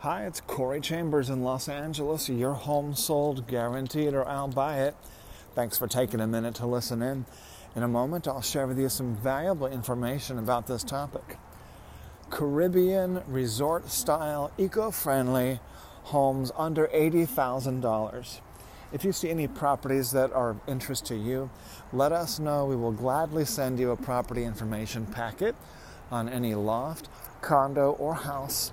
Hi, it's Corey Chambers in Los Angeles. Your home sold guaranteed or I'll buy it. Thanks for taking a minute to listen in. In a moment, I'll share with you some valuable information about this topic. Caribbean resort style, eco friendly homes under $80,000. If you see any properties that are of interest to you, let us know. We will gladly send you a property information packet on any loft, condo, or house,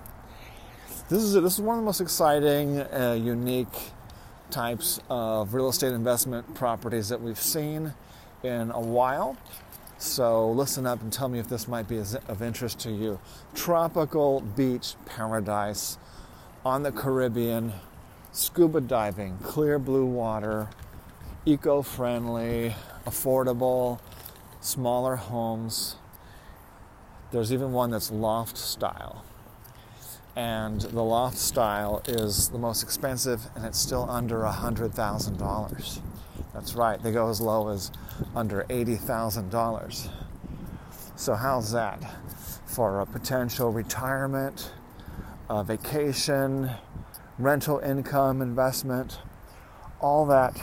This is, this is one of the most exciting, uh, unique types of real estate investment properties that we've seen in a while. So listen up and tell me if this might be of interest to you. Tropical beach paradise on the Caribbean, scuba diving, clear blue water, eco friendly, affordable, smaller homes. There's even one that's loft style. And the loft style is the most expensive and it's still under $100,000. That's right, they go as low as under $80,000. So, how's that for a potential retirement, a vacation, rental income investment? All that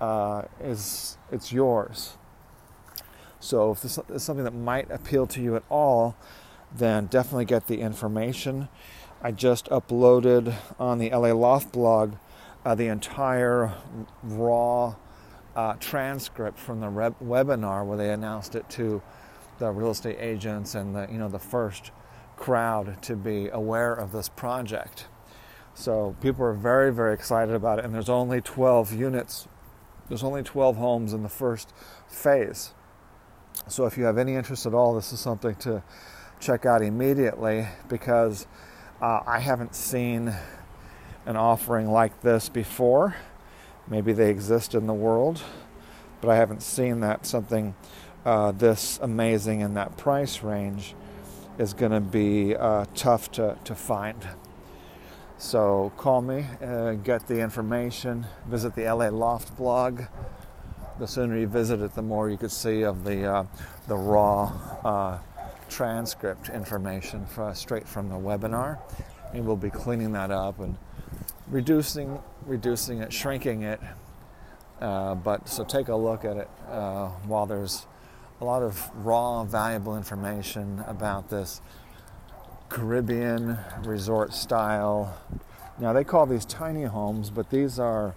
uh, is it's yours. So if this is something that might appeal to you at all, then definitely get the information. I just uploaded on the LA Loft blog uh, the entire raw uh, transcript from the re- webinar where they announced it to the real estate agents and the you know the first crowd to be aware of this project. So people are very very excited about it, and there's only 12 units there's only 12 homes in the first phase. So if you have any interest at all, this is something to check out immediately because uh, I haven't seen an offering like this before. Maybe they exist in the world, but I haven't seen that something uh, this amazing in that price range is going to be uh, tough to, to find. So call me, uh, get the information, visit the LA Loft blog. The sooner you visit it, the more you could see of the, uh, the raw uh, transcript information for, straight from the webinar. And we'll be cleaning that up and reducing, reducing it, shrinking it. Uh, but so take a look at it uh, while there's a lot of raw, valuable information about this Caribbean resort style. Now they call these tiny homes, but these are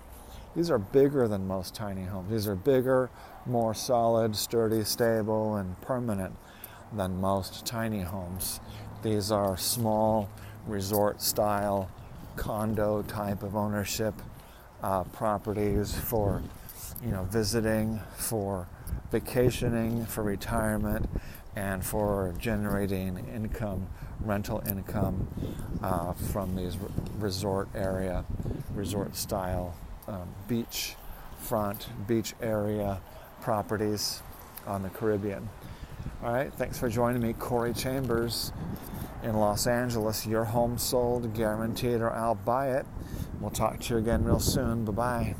these are bigger than most tiny homes. These are bigger, more solid, sturdy, stable, and permanent than most tiny homes. These are small resort style condo type of ownership uh, properties for you know visiting, for vacationing, for retirement, and for generating income, rental income uh, from these resort area, resort style um, beach front, beach area properties on the Caribbean. All right, thanks for joining me, Corey Chambers in Los Angeles. Your home sold, guaranteed, or I'll buy it. We'll talk to you again real soon. Bye bye.